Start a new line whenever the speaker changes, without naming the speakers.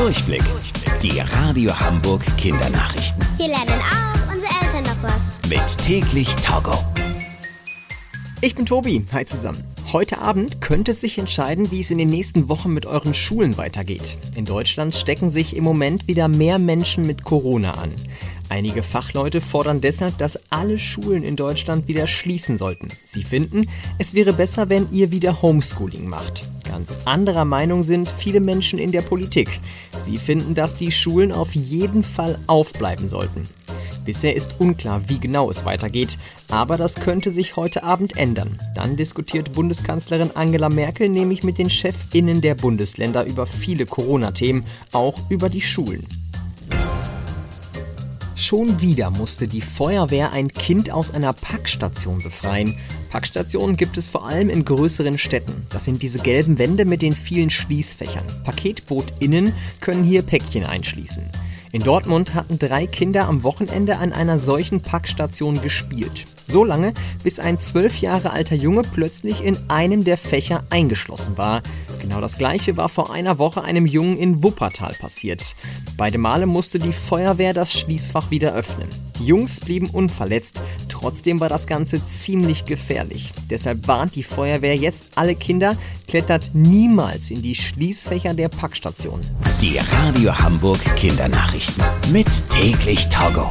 Durchblick. Die Radio Hamburg Kindernachrichten.
Hier lernen auch unsere Eltern noch was.
Mit täglich Togo.
Ich bin Tobi. Hi zusammen. Heute Abend könnte sich entscheiden, wie es in den nächsten Wochen mit euren Schulen weitergeht. In Deutschland stecken sich im Moment wieder mehr Menschen mit Corona an. Einige Fachleute fordern deshalb, dass alle Schulen in Deutschland wieder schließen sollten. Sie finden, es wäre besser, wenn ihr wieder Homeschooling macht. Ganz anderer Meinung sind viele Menschen in der Politik. Sie finden, dass die Schulen auf jeden Fall aufbleiben sollten. Bisher ist unklar, wie genau es weitergeht, aber das könnte sich heute Abend ändern. Dann diskutiert Bundeskanzlerin Angela Merkel nämlich mit den Chefinnen der Bundesländer über viele Corona-Themen, auch über die Schulen. Schon wieder musste die Feuerwehr ein Kind aus einer Packstation befreien. Packstationen gibt es vor allem in größeren Städten. Das sind diese gelben Wände mit den vielen Schließfächern. PaketbootInnen können hier Päckchen einschließen. In Dortmund hatten drei Kinder am Wochenende an einer solchen Packstation gespielt. So lange, bis ein zwölf Jahre alter Junge plötzlich in einem der Fächer eingeschlossen war. Genau das gleiche war vor einer Woche einem Jungen in Wuppertal passiert. Beide Male musste die Feuerwehr das Schließfach wieder öffnen. Die Jungs blieben unverletzt, trotzdem war das Ganze ziemlich gefährlich. Deshalb warnt die Feuerwehr jetzt alle Kinder, klettert niemals in die Schließfächer der Packstation.
Die Radio Hamburg Kindernachrichten. Mit täglich Togo.